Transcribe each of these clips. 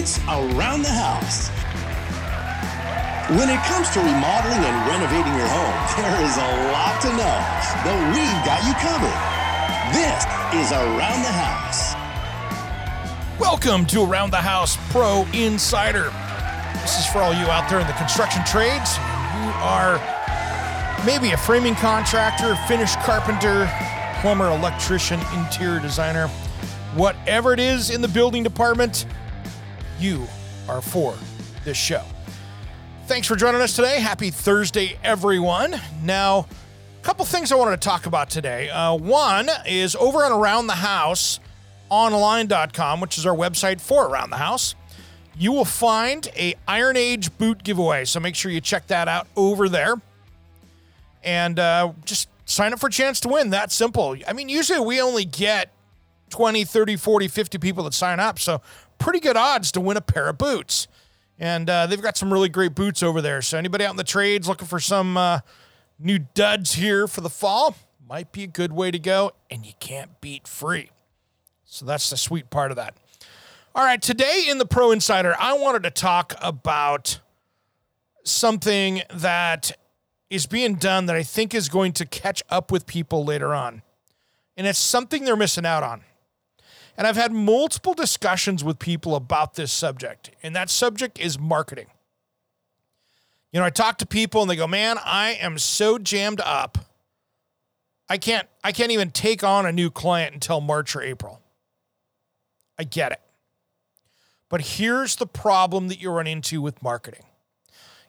It's Around the House. When it comes to remodeling and renovating your home, there is a lot to know, but we've got you covered. This is Around the House. Welcome to Around the House Pro Insider. This is for all you out there in the construction trades. You are maybe a framing contractor, finished carpenter, plumber, electrician, interior designer, whatever it is in the building department, you are for this show. Thanks for joining us today. Happy Thursday, everyone. Now, a couple things I wanted to talk about today. Uh, one is over on Around the House online.com, which is our website for Around the House. You will find a Iron Age boot giveaway. So make sure you check that out over there. And uh, just sign up for a chance to win. That simple. I mean, usually we only get 20, 30, 40, 50 people that sign up. So pretty good odds to win a pair of boots. And uh, they've got some really great boots over there. So anybody out in the trades looking for some uh, new duds here for the fall might be a good way to go. And you can't beat free. So that's the sweet part of that. All right, today in the Pro Insider, I wanted to talk about something that is being done that I think is going to catch up with people later on. And it's something they're missing out on. And I've had multiple discussions with people about this subject, and that subject is marketing. You know, I talk to people and they go, "Man, I am so jammed up. I can't I can't even take on a new client until March or April." I get it. But here's the problem that you run into with marketing.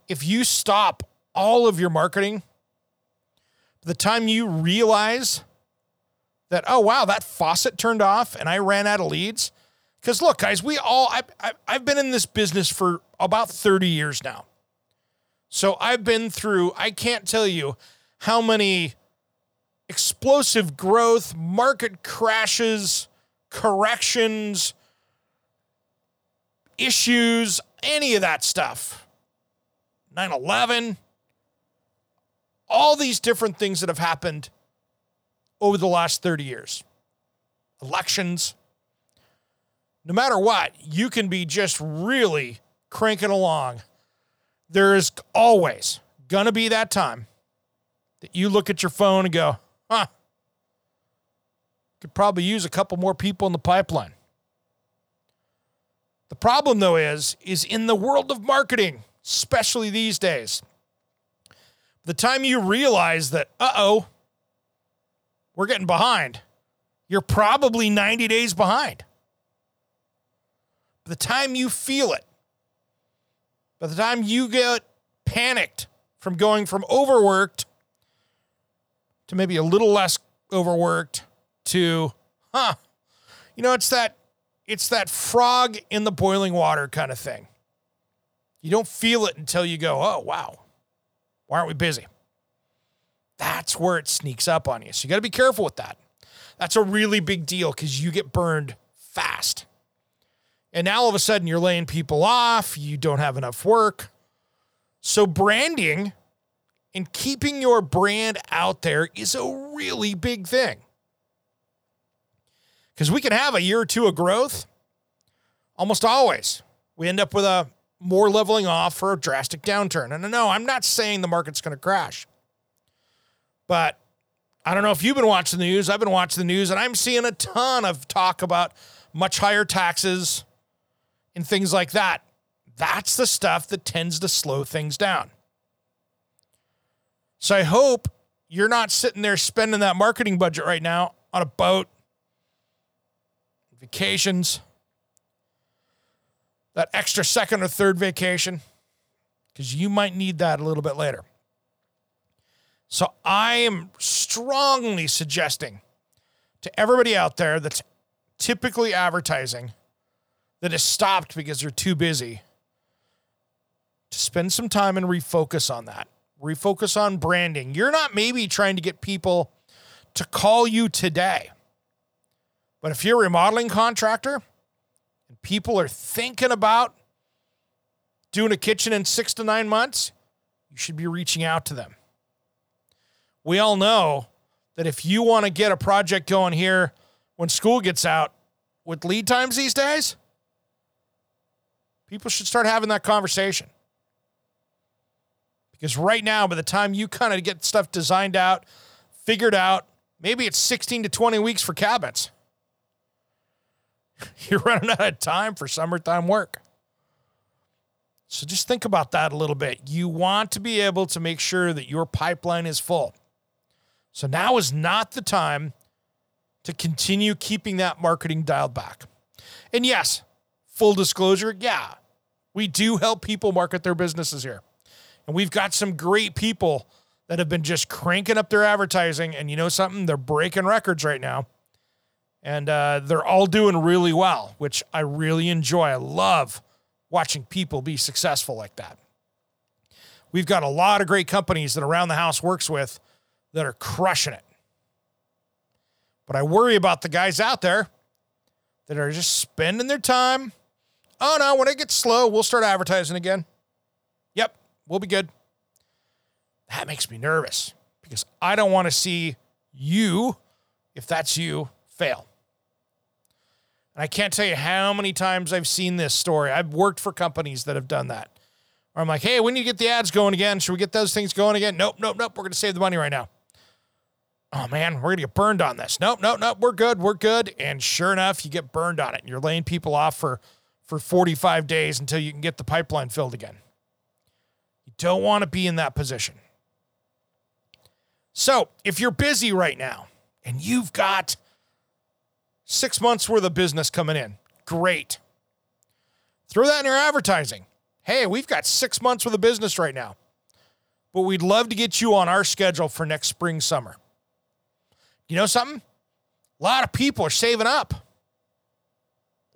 If you stop all of your marketing, the time you realize that, oh, wow, that faucet turned off and I ran out of leads. Because look, guys, we all, I, I, I've been in this business for about 30 years now. So I've been through, I can't tell you how many explosive growth, market crashes, corrections, issues, any of that stuff. 9 11, all these different things that have happened over the last 30 years. Elections. No matter what, you can be just really cranking along. There is always going to be that time that you look at your phone and go, huh, could probably use a couple more people in the pipeline. The problem though is is in the world of marketing, especially these days. The time you realize that uh-oh, we're getting behind. You're probably 90 days behind. By the time you feel it, by the time you get panicked from going from overworked to maybe a little less overworked to, huh, you know, it's that it's that frog in the boiling water kind of thing. You don't feel it until you go, oh, wow, why aren't we busy? That's where it sneaks up on you. So you got to be careful with that. That's a really big deal because you get burned fast. And now all of a sudden you're laying people off, you don't have enough work. So branding and keeping your brand out there is a really big thing. Because we can have a year or two of growth. Almost always, we end up with a more leveling off or a drastic downturn. And no, I'm not saying the market's going to crash. But I don't know if you've been watching the news. I've been watching the news and I'm seeing a ton of talk about much higher taxes and things like that. That's the stuff that tends to slow things down. So I hope you're not sitting there spending that marketing budget right now on a boat, vacations, that extra second or third vacation, because you might need that a little bit later. So I am strongly suggesting to everybody out there that's typically advertising that is stopped because they're too busy to spend some time and refocus on that. Refocus on branding. You're not maybe trying to get people to call you today. But if you're a remodeling contractor and people are thinking about doing a kitchen in six to nine months, you should be reaching out to them. We all know that if you want to get a project going here when school gets out with lead times these days, People should start having that conversation. Because right now, by the time you kind of get stuff designed out, figured out, maybe it's 16 to 20 weeks for cabins. You're running out of time for summertime work. So just think about that a little bit. You want to be able to make sure that your pipeline is full. So now is not the time to continue keeping that marketing dialed back. And yes, full disclosure, yeah, we do help people market their businesses here. And we've got some great people that have been just cranking up their advertising. And you know something? They're breaking records right now. And uh, they're all doing really well, which I really enjoy. I love watching people be successful like that. We've got a lot of great companies that Around the House works with that are crushing it. But I worry about the guys out there that are just spending their time. Oh no, when it gets slow, we'll start advertising again. Yep, we'll be good. That makes me nervous because I don't want to see you, if that's you, fail. And I can't tell you how many times I've seen this story. I've worked for companies that have done that. Or I'm like, hey, we need to get the ads going again. Should we get those things going again? Nope, nope, nope. We're going to save the money right now. Oh man, we're going to get burned on this. Nope, nope, nope. We're good. We're good. And sure enough, you get burned on it. And you're laying people off for, for 45 days until you can get the pipeline filled again. You don't want to be in that position. So if you're busy right now and you've got six months worth of business coming in. Great. Throw that in your advertising. Hey, we've got six months worth of business right now, but we'd love to get you on our schedule for next spring, summer. You know something? A lot of people are saving up.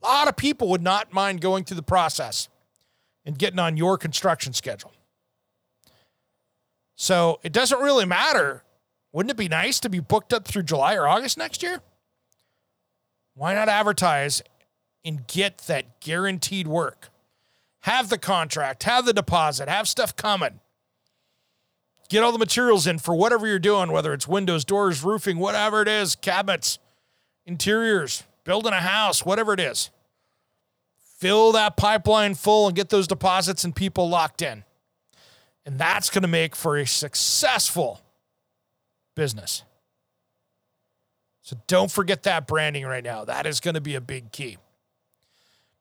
A lot of people would not mind going through the process and getting on your construction schedule. So it doesn't really matter. Wouldn't it be nice to be booked up through July or August next year? Why not advertise and get that guaranteed work? Have the contract, have the deposit, have stuff coming. Get all the materials in for whatever you're doing, whether it's windows, doors, roofing, whatever it is, cabinets, interiors, building a house, whatever it is. Fill that pipeline full and get those deposits and people locked in. And that's going to make for a successful business. So don't forget that branding right now. That is going to be a big key.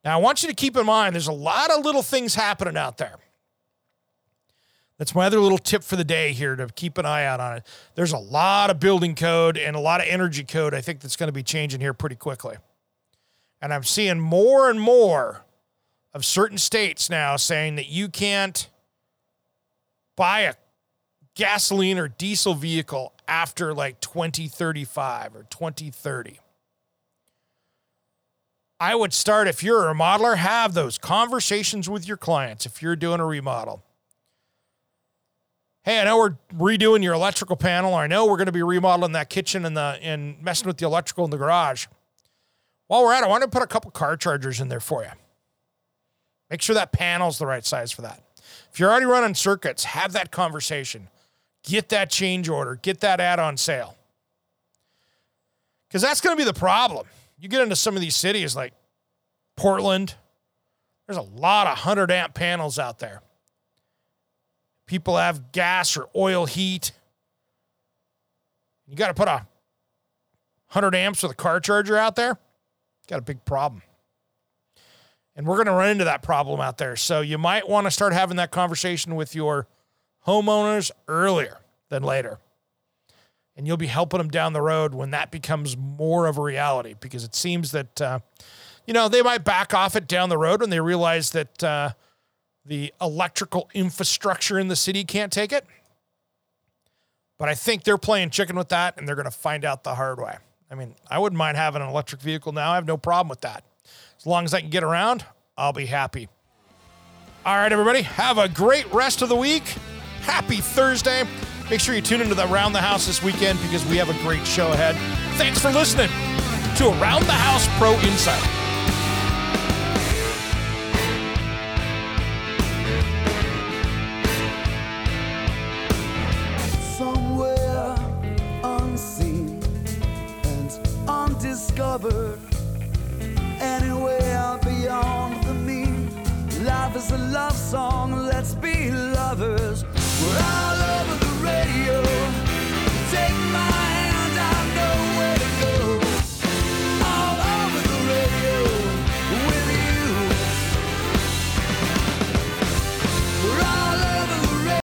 Now, I want you to keep in mind there's a lot of little things happening out there. That's my other little tip for the day here to keep an eye out on it. There's a lot of building code and a lot of energy code I think that's going to be changing here pretty quickly. And I'm seeing more and more of certain states now saying that you can't buy a gasoline or diesel vehicle after like 2035 or 2030. I would start if you're a remodeler, have those conversations with your clients if you're doing a remodel. Hey, I know we're redoing your electrical panel. I know we're going to be remodeling that kitchen and the and messing with the electrical in the garage. While we're at it, I want to put a couple car chargers in there for you. Make sure that panel's the right size for that. If you're already running circuits, have that conversation. Get that change order, get that add on sale. Because that's going to be the problem. You get into some of these cities like Portland, there's a lot of 100 amp panels out there. People have gas or oil heat. You got to put a 100 amps with a car charger out there. Got a big problem. And we're going to run into that problem out there. So you might want to start having that conversation with your homeowners earlier than later. And you'll be helping them down the road when that becomes more of a reality because it seems that, uh, you know, they might back off it down the road when they realize that uh, the electrical infrastructure in the city can't take it. But I think they're playing chicken with that and they're going to find out the hard way. I mean, I wouldn't mind having an electric vehicle now. I have no problem with that. As long as I can get around, I'll be happy. All right, everybody, have a great rest of the week. Happy Thursday. Make sure you tune into the Around the House this weekend because we have a great show ahead. Thanks for listening to Around the House Pro Insider. Undiscovered. Anywhere beyond